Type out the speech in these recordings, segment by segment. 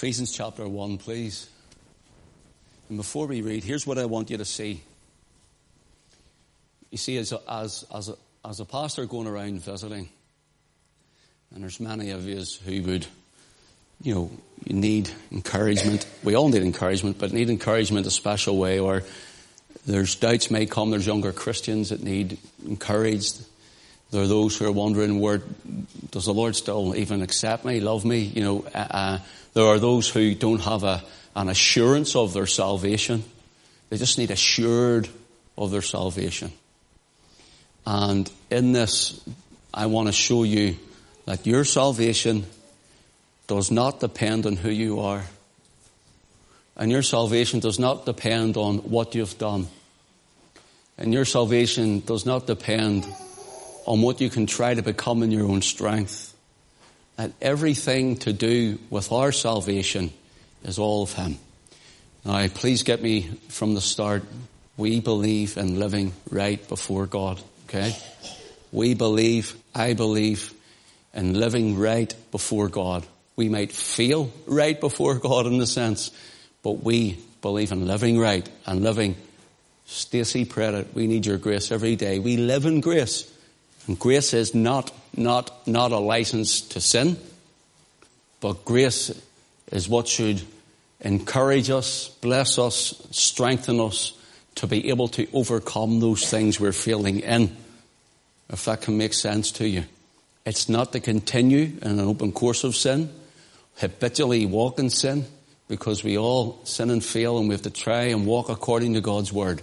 Ephesians chapter 1, please. And before we read, here's what I want you to see. You see, as a, as, as a, as a pastor going around visiting, and there's many of you who would, you know, you need encouragement. We all need encouragement, but need encouragement a special way, or there's doubts may come. There's younger Christians that need encouraged. There are those who are wondering, where does the Lord still even accept me, love me? You know, uh, uh, there are those who don't have a, an assurance of their salvation. They just need assured of their salvation. And in this, I want to show you that your salvation does not depend on who you are. And your salvation does not depend on what you've done. And your salvation does not depend on what you can try to become in your own strength. That everything to do with our salvation is all of Him. Now, please get me from the start. We believe in living right before God, okay? We believe, I believe, in living right before God. We might feel right before God in the sense, but we believe in living right and living. Stacy Predit, we need your grace every day. We live in grace. And grace is not, not, not a license to sin, but grace is what should encourage us, bless us, strengthen us to be able to overcome those things we're feeling in. If that can make sense to you. It's not to continue in an open course of sin, habitually walk in sin, because we all sin and fail and we have to try and walk according to God's word.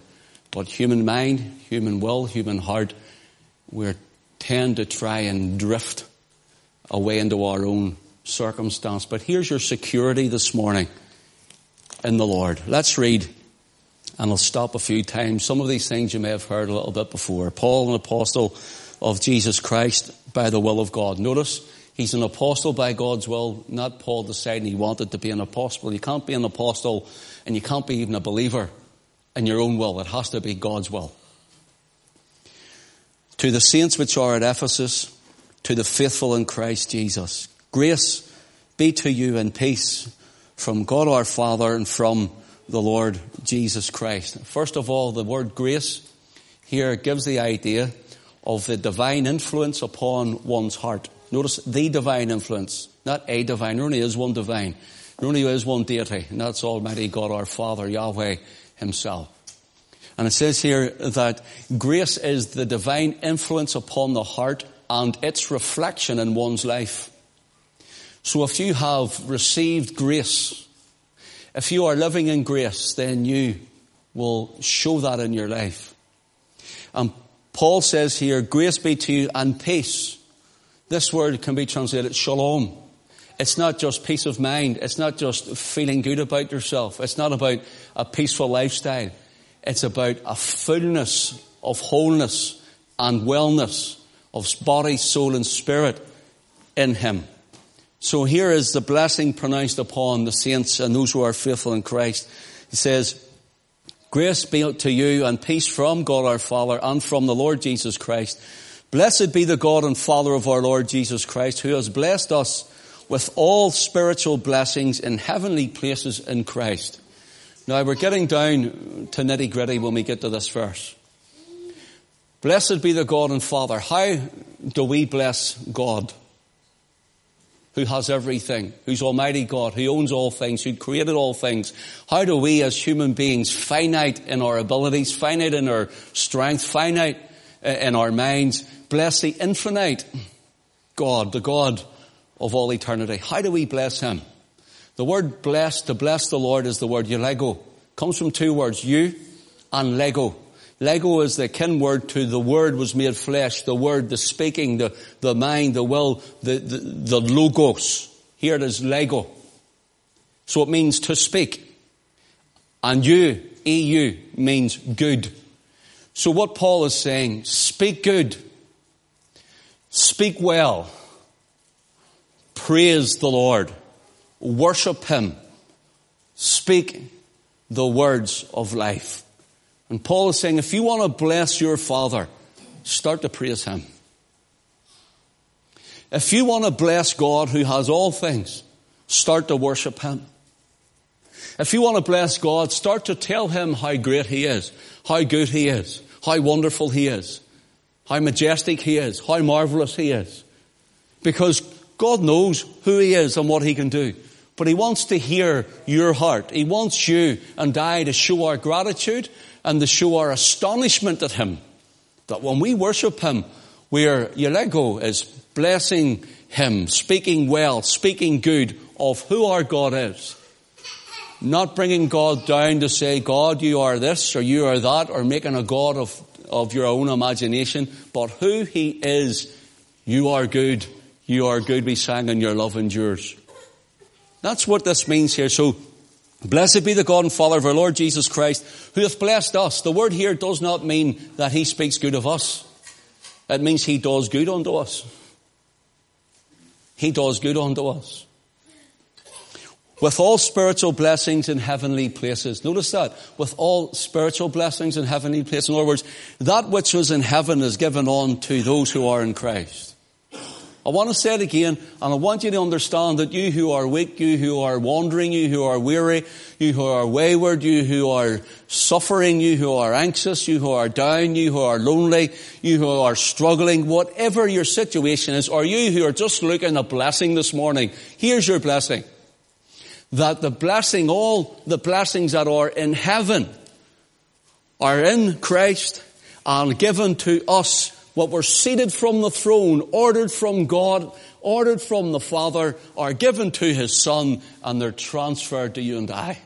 But human mind, human will, human heart, we tend to try and drift away into our own circumstance. But here's your security this morning in the Lord. Let's read, and I'll stop a few times. Some of these things you may have heard a little bit before. Paul, an apostle of Jesus Christ by the will of God. Notice, he's an apostle by God's will, not Paul deciding he wanted to be an apostle. You can't be an apostle and you can't be even a believer in your own will. It has to be God's will. To the saints which are at Ephesus, to the faithful in Christ Jesus, grace be to you and peace from God our Father and from the Lord Jesus Christ. First of all, the word grace here gives the idea of the divine influence upon one's heart. Notice the divine influence, not a divine. There only is one divine. There only is one deity, and that's Almighty God our Father, Yahweh Himself. And it says here that grace is the divine influence upon the heart and its reflection in one's life. So if you have received grace, if you are living in grace, then you will show that in your life. And Paul says here, grace be to you and peace. This word can be translated shalom. It's not just peace of mind. It's not just feeling good about yourself. It's not about a peaceful lifestyle. It's about a fullness of wholeness and wellness of body, soul and spirit in Him. So here is the blessing pronounced upon the saints and those who are faithful in Christ. He says, Grace be to you and peace from God our Father and from the Lord Jesus Christ. Blessed be the God and Father of our Lord Jesus Christ, who has blessed us with all spiritual blessings in heavenly places in Christ. Now we're getting down to nitty gritty when we get to this verse. Blessed be the God and Father. How do we bless God? Who has everything, who's Almighty God, who owns all things, who created all things. How do we as human beings, finite in our abilities, finite in our strength, finite in our minds, bless the infinite God, the God of all eternity? How do we bless Him? The word bless, to bless the Lord is the word eulego. Comes from two words, you and lego. Lego is the kin word to the word was made flesh, the word, the speaking, the, the mind, the will, the, the, the logos. Here it is lego. So it means to speak. And you, EU, means good. So what Paul is saying, speak good. Speak well. Praise the Lord worship Him, speak the words of life. And Paul is saying, if you want to bless your Father, start to praise Him. If you want to bless God who has all things, Start to worship Him. If you want to bless God, start to tell Him how great He is, how good He is, how wonderful He is, how majestic He is, how marvelous He is. Because God knows who He is and what He can do. But He wants to hear your heart. He wants you and I to show our gratitude and to show our astonishment at Him. That when we worship Him, we are, Eulego is blessing Him, speaking well, speaking good of who our God is. Not bringing God down to say, God, you are this or you are that, or making a God of, of your own imagination, but who He is. You are good. You are good, we sang, and your love endures. That's what this means here. So, blessed be the God and Father of our Lord Jesus Christ, who hath blessed us. The word here does not mean that He speaks good of us. It means He does good unto us. He does good unto us with all spiritual blessings in heavenly places. Notice that. With all spiritual blessings in heavenly places. In other words, that which was in heaven is given on to those who are in Christ. I want to say it again, and I want you to understand that you who are weak, you who are wandering, you who are weary, you who are wayward, you who are suffering, you who are anxious, you who are down, you who are lonely, you who are struggling, whatever your situation is, or you who are just looking a blessing this morning, here's your blessing that the blessing, all the blessings that are in heaven are in Christ and given to us what were seated from the throne, ordered from God, ordered from the Father, are given to His Son, and they're transferred to you and I.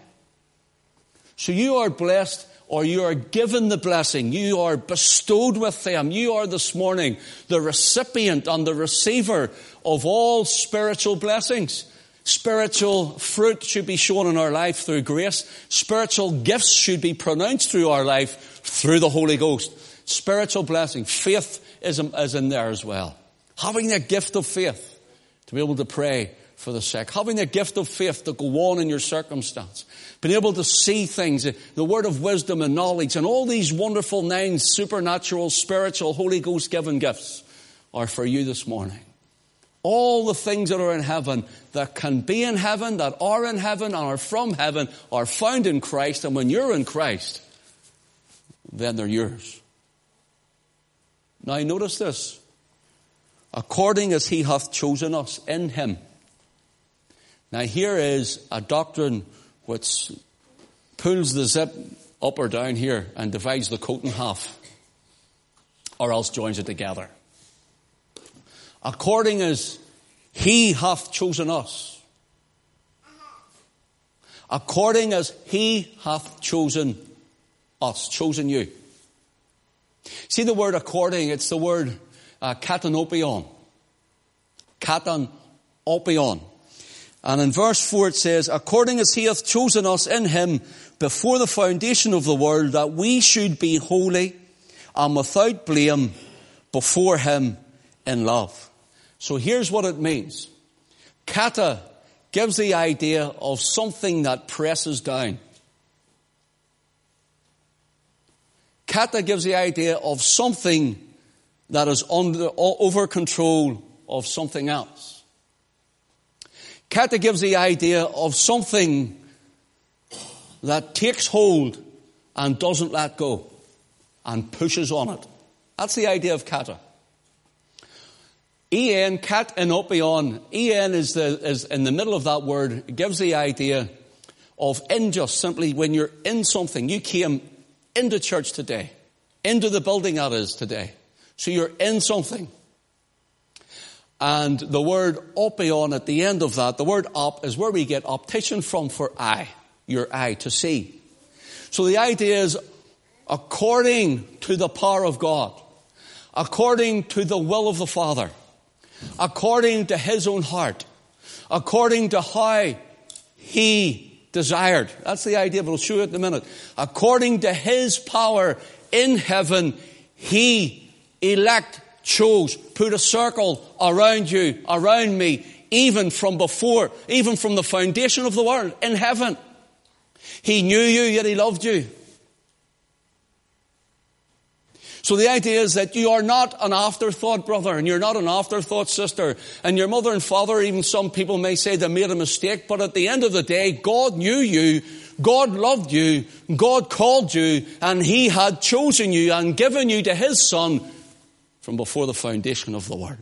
So you are blessed or you are given the blessing. You are bestowed with them. You are this morning the recipient and the receiver of all spiritual blessings. Spiritual fruit should be shown in our life through grace. Spiritual gifts should be pronounced through our life through the Holy Ghost. Spiritual blessing. Faith is, um, is in there as well. Having the gift of faith to be able to pray for the sick. Having the gift of faith to go on in your circumstance. Being able to see things, uh, the word of wisdom and knowledge and all these wonderful nine supernatural, spiritual, Holy Ghost given gifts are for you this morning. All the things that are in heaven, that can be in heaven, that are in heaven, and are from heaven, are found in Christ. And when you're in Christ, then they're yours. Now notice this. According as he hath chosen us in him. Now here is a doctrine which pulls the zip up or down here and divides the coat in half. Or else joins it together according as he hath chosen us. According as he hath chosen us, chosen you. See the word according, it's the word uh, katanopion. Katanopion. And in verse 4 it says, According as he hath chosen us in him before the foundation of the world, that we should be holy and without blame before him in love. So here's what it means. Kata gives the idea of something that presses down. Kata gives the idea of something that is under, over control of something else. Kata gives the idea of something that takes hold and doesn't let go and pushes on it. That's the idea of kata. En, kat and opion. En is, the, is in the middle of that word. It gives the idea of in just simply when you're in something. You came into church today, into the building that is today. So you're in something. And the word opion at the end of that, the word op is where we get optician from for eye, your eye to see. So the idea is according to the power of God, according to the will of the Father, according to his own heart, according to how he desired. That's the idea, but I'll show you in a minute. According to his power in heaven, he elect, chose, put a circle around you, around me, even from before, even from the foundation of the world in heaven. He knew you, yet he loved you. So the idea is that you are not an afterthought, brother, and you're not an afterthought, sister. And your mother and father, even some people may say they made a mistake, but at the end of the day, God knew you, God loved you, God called you, and He had chosen you and given you to His Son from before the foundation of the world.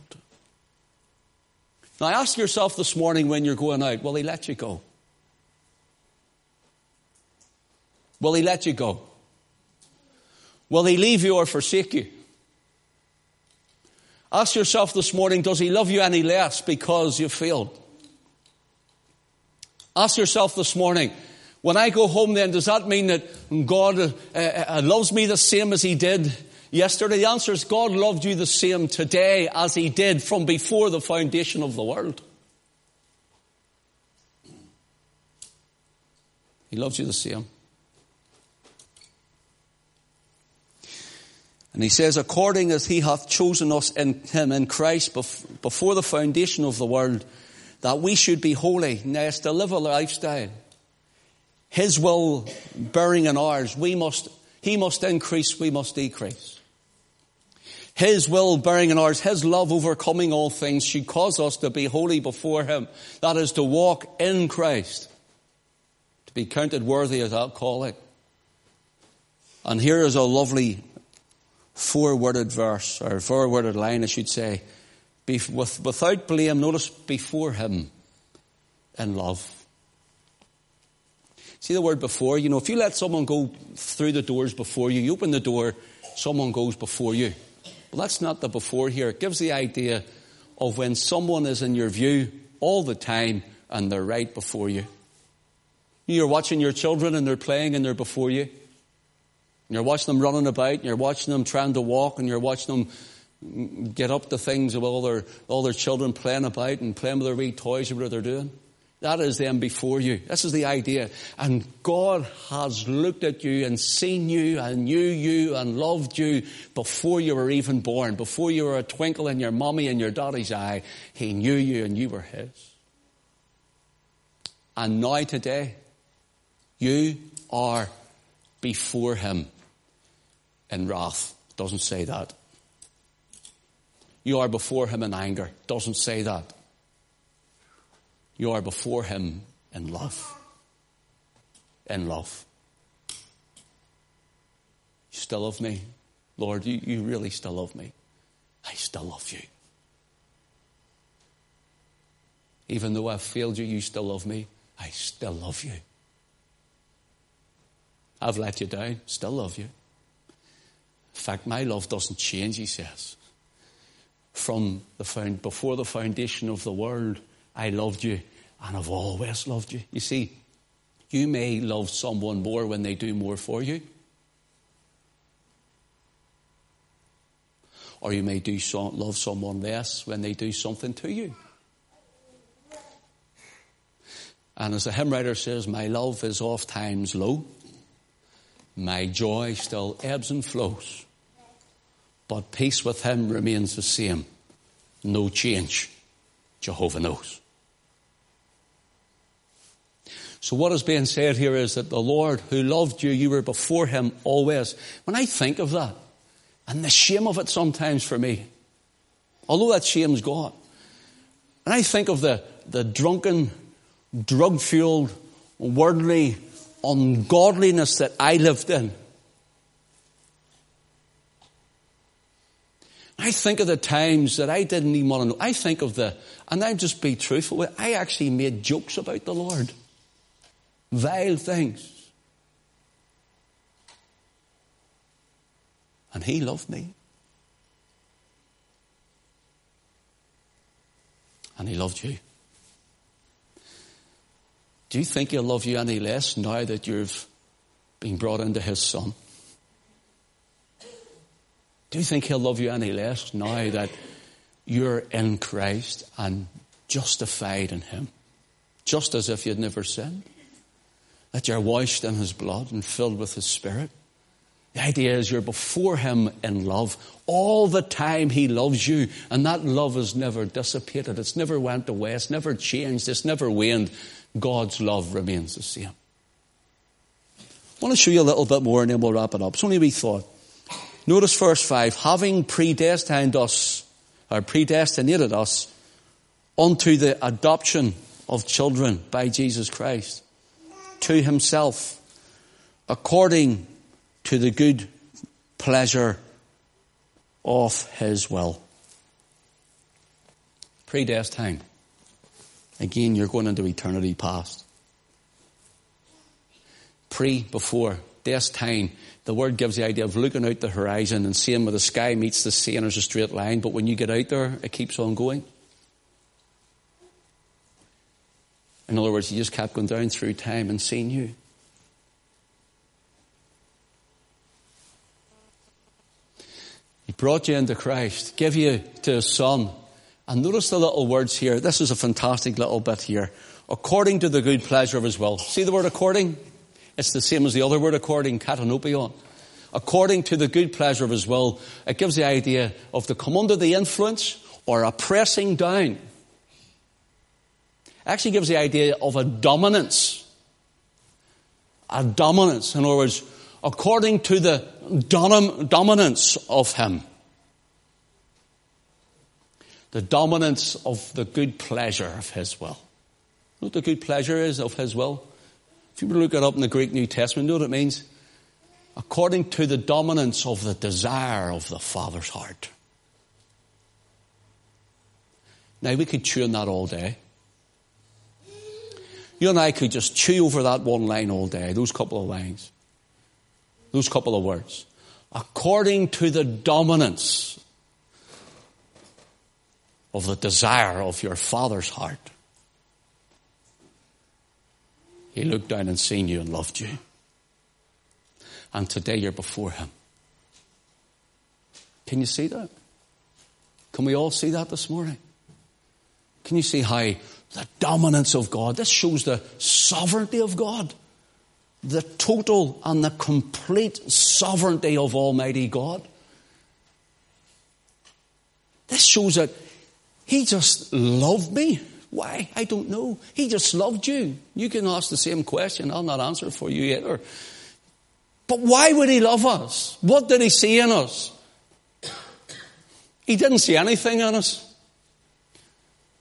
Now ask yourself this morning when you're going out, will He let you go? Will He let you go? Will he leave you or forsake you? Ask yourself this morning, does he love you any less because you failed? Ask yourself this morning, when I go home then, does that mean that God uh, uh, loves me the same as he did yesterday? The answer is God loved you the same today as he did from before the foundation of the world. He loves you the same. And he says, according as he hath chosen us in him, in Christ, before the foundation of the world, that we should be holy. Now to live a lifestyle. His will bearing in ours. We must, he must increase, we must decrease. His will bearing in ours, His love overcoming all things should cause us to be holy before Him. That is to walk in Christ. To be counted worthy that calling. And here is a lovely four-worded verse, or four-worded line, I should say. Be, with, without blame, notice before him in love. See the word before? You know, if you let someone go through the doors before you, you open the door, someone goes before you. Well, that's not the before here. It gives the idea of when someone is in your view all the time and they're right before you. You're watching your children and they're playing and they're before you. And you're watching them running about, and you're watching them trying to walk, and you're watching them get up to things of all their, all their children playing about and playing with their wee toys or whatever they're doing. That is them before you. This is the idea. And God has looked at you and seen you and knew you and loved you before you were even born. Before you were a twinkle in your mommy and your daddy's eye, He knew you and you were His. And now today, you are before Him in wrath. Doesn't say that. You are before him in anger. Doesn't say that. You are before him in love. In love. You still love me? Lord, you, you really still love me. I still love you. Even though I've failed you, you still love me. I still love you. I've let you down, still love you. In fact, my love doesn't change, he says. From the found, before the foundation of the world, I loved you and I've always loved you. You see, you may love someone more when they do more for you. Or you may do so, love someone less when they do something to you. And as the hymn writer says, my love is oft times low. My joy still ebbs and flows. But peace with him remains the same. No change. Jehovah knows. So what is being said here is that the Lord who loved you, you were before him always. When I think of that, and the shame of it sometimes for me, although that shame's gone, and I think of the, the drunken, drug-fueled, worldly ungodliness that I lived in, I think of the times that I didn't even want to know. I think of the, and I'll just be truthful, I actually made jokes about the Lord. Vile things. And He loved me. And He loved you. Do you think He'll love you any less now that you've been brought into His Son? Do you think he'll love you any less now that you're in Christ and justified in him? Just as if you'd never sinned? That you're washed in his blood and filled with his spirit? The idea is you're before him in love. All the time he loves you, and that love has never dissipated. It's never went away. It's never changed. It's never waned. God's love remains the same. I want to show you a little bit more and then we'll wrap it up. It's only a wee thought. Notice verse 5 having predestined us, or predestinated us, unto the adoption of children by Jesus Christ to himself, according to the good pleasure of his will. Predestined. Again, you're going into eternity past. Pre, before, destined. The word gives the idea of looking out the horizon and seeing where the sky meets the sea and there's a straight line, but when you get out there, it keeps on going. In other words, he just kept going down through time and seeing you. He brought you into Christ, gave you to his son. And notice the little words here. This is a fantastic little bit here. According to the good pleasure of his will. See the word according? It's the same as the other word according, katanopion. According to the good pleasure of his will. It gives the idea of to come under the influence or a pressing down It actually gives the idea of a dominance. A dominance. In other words, according to the dominance of Him. The dominance of the good pleasure of His will. You know what the good pleasure is of His will? If you look it up in the Greek New Testament, you know what it means? According to the dominance of the desire of the Father's heart. Now, we could chew on that all day. You and I could just chew over that one line all day, those couple of lines, those couple of words. According to the dominance of the desire of your Father's heart, He looked down and seen you and loved you. And today you're before Him. Can you see that? Can we all see that this morning? Can you see how the dominance of God. This shows the sovereignty of God. The total and the complete sovereignty of Almighty God. This shows that He just loved me. Why? I don't know. He just loved you. You can ask the same question. I'll not answer for you either. But why would He love us? What did He see in us? He didn't see anything in us.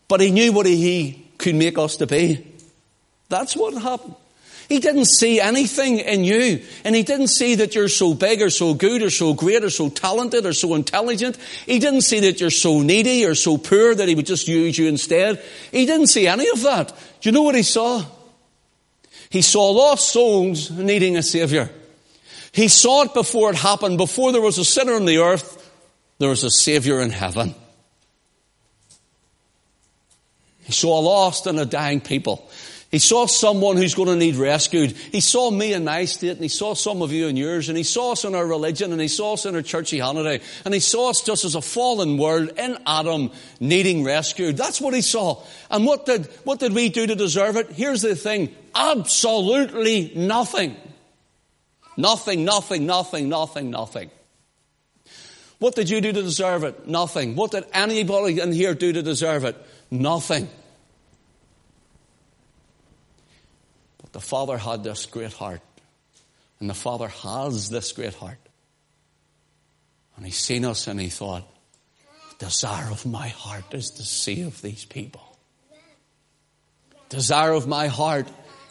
But he knew what he could make us to be. That's what happened. He didn't see anything in you. And he didn't see that you're so big or so good or so great or so talented or so intelligent. He didn't see that you're so needy or so poor that he would just use you instead. He didn't see any of that. Do you know what he saw? He saw lost souls needing a savior. He saw it before it happened. Before there was a sinner on the earth, there was a savior in heaven. He saw a lost and a dying people. He saw someone who's going to need rescued. He saw me in my state, and he saw some of you in yours, and he saw us in our religion, and he saw us in our churchy holiday, and he saw us just as a fallen world in Adam needing rescued. That's what he saw. And what did, what did we do to deserve it? Here's the thing. Absolutely nothing. Nothing, nothing, nothing, nothing, nothing. What did you do to deserve it? Nothing. What did anybody in here do to deserve it? Nothing. The Father had this great heart. And the Father has this great heart. And He's seen us and He thought, the desire of my heart is to save these people. Desire of my heart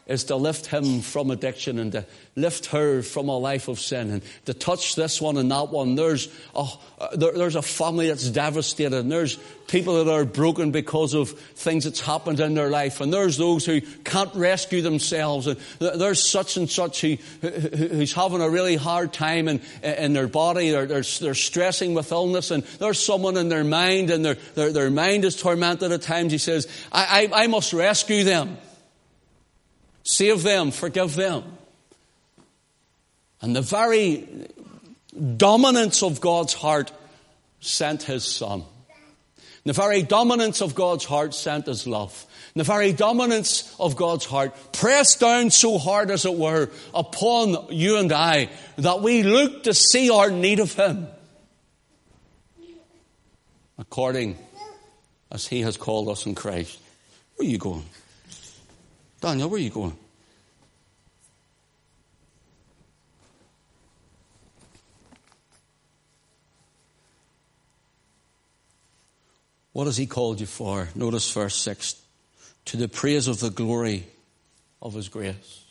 is to lift him from addiction and to lift her from a life of sin and to touch this one and that one. There's a, there, there's a family that's devastated and there's people that are broken because of things that's happened in their life and there's those who can't rescue themselves and there's such and such who, who's having a really hard time in, in their body. They're, they're, they're stressing with illness and there's someone in their mind and their, their, their mind is tormented at times. He says, I, I, I must rescue them. Save them, forgive them. And the very dominance of God's heart sent his son. The very dominance of God's heart sent his love. The very dominance of God's heart pressed down so hard, as it were, upon you and I that we look to see our need of him according as he has called us in Christ. Where are you going? Daniel, where are you going? What has he called you for? Notice verse 6 to the praise of the glory of his grace.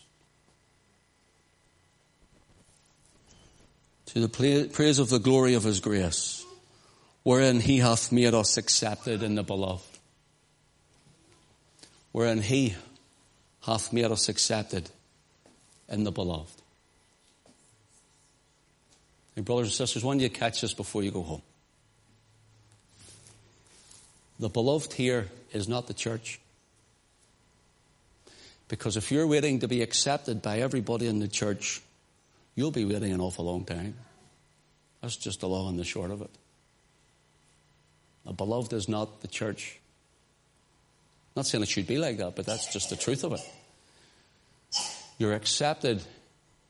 To the praise of the glory of his grace, wherein he hath made us accepted in the beloved. Wherein he hath made us accepted in the beloved. Hey, brothers and sisters, when do you catch this before you go home? The beloved here is not the church. Because if you're waiting to be accepted by everybody in the church, you'll be waiting an awful long time. That's just the long and the short of it. The beloved is not the church. Not saying it should be like that, but that's just the truth of it. You're accepted.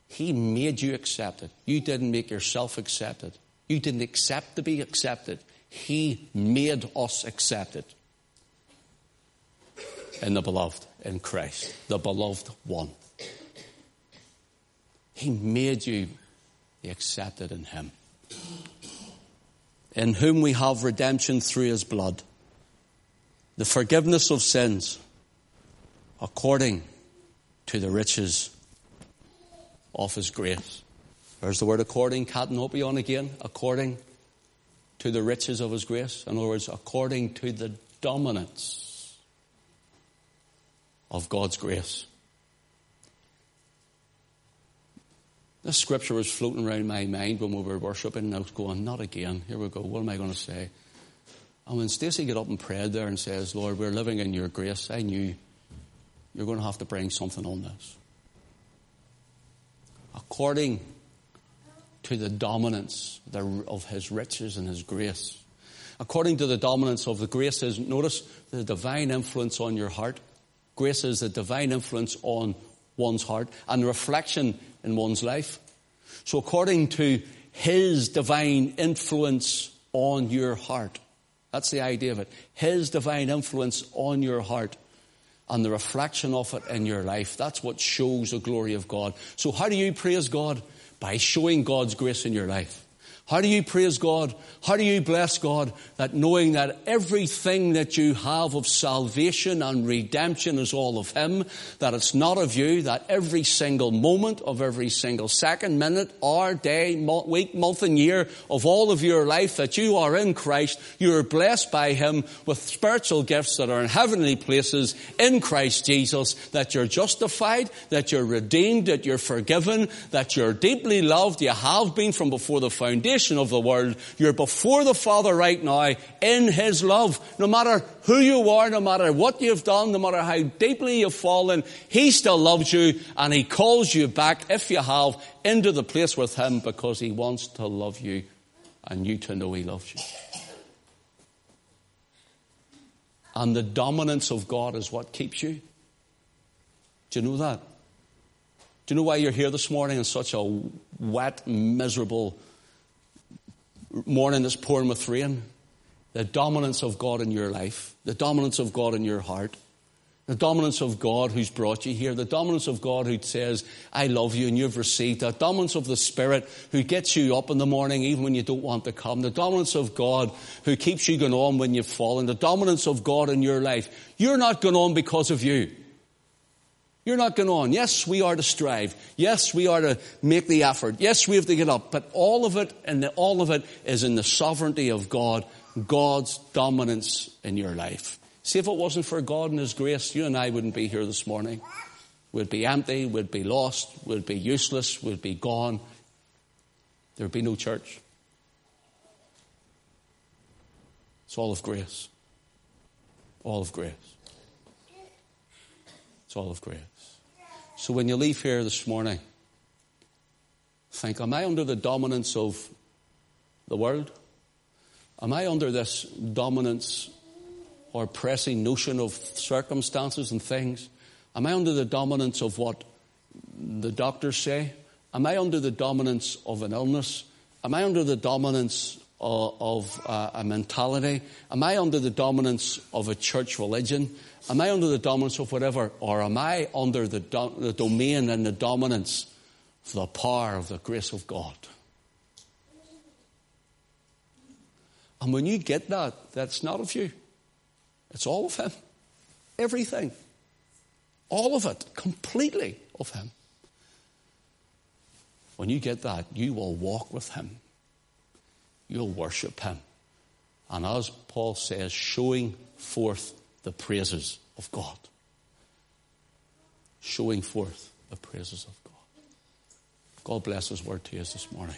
He made you accepted. You didn't make yourself accepted. You didn't accept to be accepted. He made us accepted in the beloved, in Christ, the beloved one. He made you accepted in Him, in whom we have redemption through His blood, the forgiveness of sins, according to the riches of His grace. There's the word according, cat and on again, according to the riches of his grace. In other words, according to the dominance of God's grace. This scripture was floating around my mind when we were worshipping, and I was going, not again. Here we go. What am I going to say? And when Stacy got up and prayed there and says, Lord, we're living in your grace, I knew you're going to have to bring something on this. According to the dominance of his riches and his grace. According to the dominance of the grace is, notice the divine influence on your heart. Grace is the divine influence on one's heart and reflection in one's life. So according to his divine influence on your heart, that's the idea of it. His divine influence on your heart and the reflection of it in your life. That's what shows the glory of God. So how do you praise God? by showing God's grace in your life. How do you praise God? How do you bless God? That knowing that everything that you have of salvation and redemption is all of Him, that it's not of you, that every single moment of every single second, minute, hour, day, week, month and year of all of your life that you are in Christ, you are blessed by Him with spiritual gifts that are in heavenly places in Christ Jesus, that you're justified, that you're redeemed, that you're forgiven, that you're deeply loved, you have been from before the foundation of the world. You're before the Father right now in His love. No matter who you are, no matter what you've done, no matter how deeply you've fallen, He still loves you and He calls you back, if you have, into the place with Him because He wants to love you and you to know He loves you. And the dominance of God is what keeps you. Do you know that? Do you know why you're here this morning in such a wet, miserable morning that's pouring with rain, the dominance of God in your life, the dominance of God in your heart, the dominance of God who's brought you here, the dominance of God who says, I love you and you've received, the dominance of the Spirit who gets you up in the morning even when you don't want to come, the dominance of God who keeps you going on when you've fallen, the dominance of God in your life. You're not going on because of you. You're not going on. Yes, we are to strive. Yes, we are to make the effort. Yes, we have to get up. But all of it and all of it is in the sovereignty of God, God's dominance in your life. See, if it wasn't for God and His grace, you and I wouldn't be here this morning. We'd be empty, we'd be lost, we'd be useless, we'd be gone. There'd be no church. It's all of grace. All of grace. It's all of grace. So when you leave here this morning, think, am I under the dominance of the world? Am I under this dominance or pressing notion of circumstances and things? Am I under the dominance of what the doctors say? Am I under the dominance of an illness? Am I under the dominance of uh, a mentality? Am I under the dominance of a church religion? Am I under the dominance of whatever? Or am I under the, do- the domain and the dominance of the power of the grace of God? And when you get that, that's not of you. It's all of Him. Everything. All of it. Completely of Him. When you get that, you will walk with Him. You'll worship Him. And as Paul says, showing forth the praises of God. Showing forth the praises of God. God bless His word to us this morning.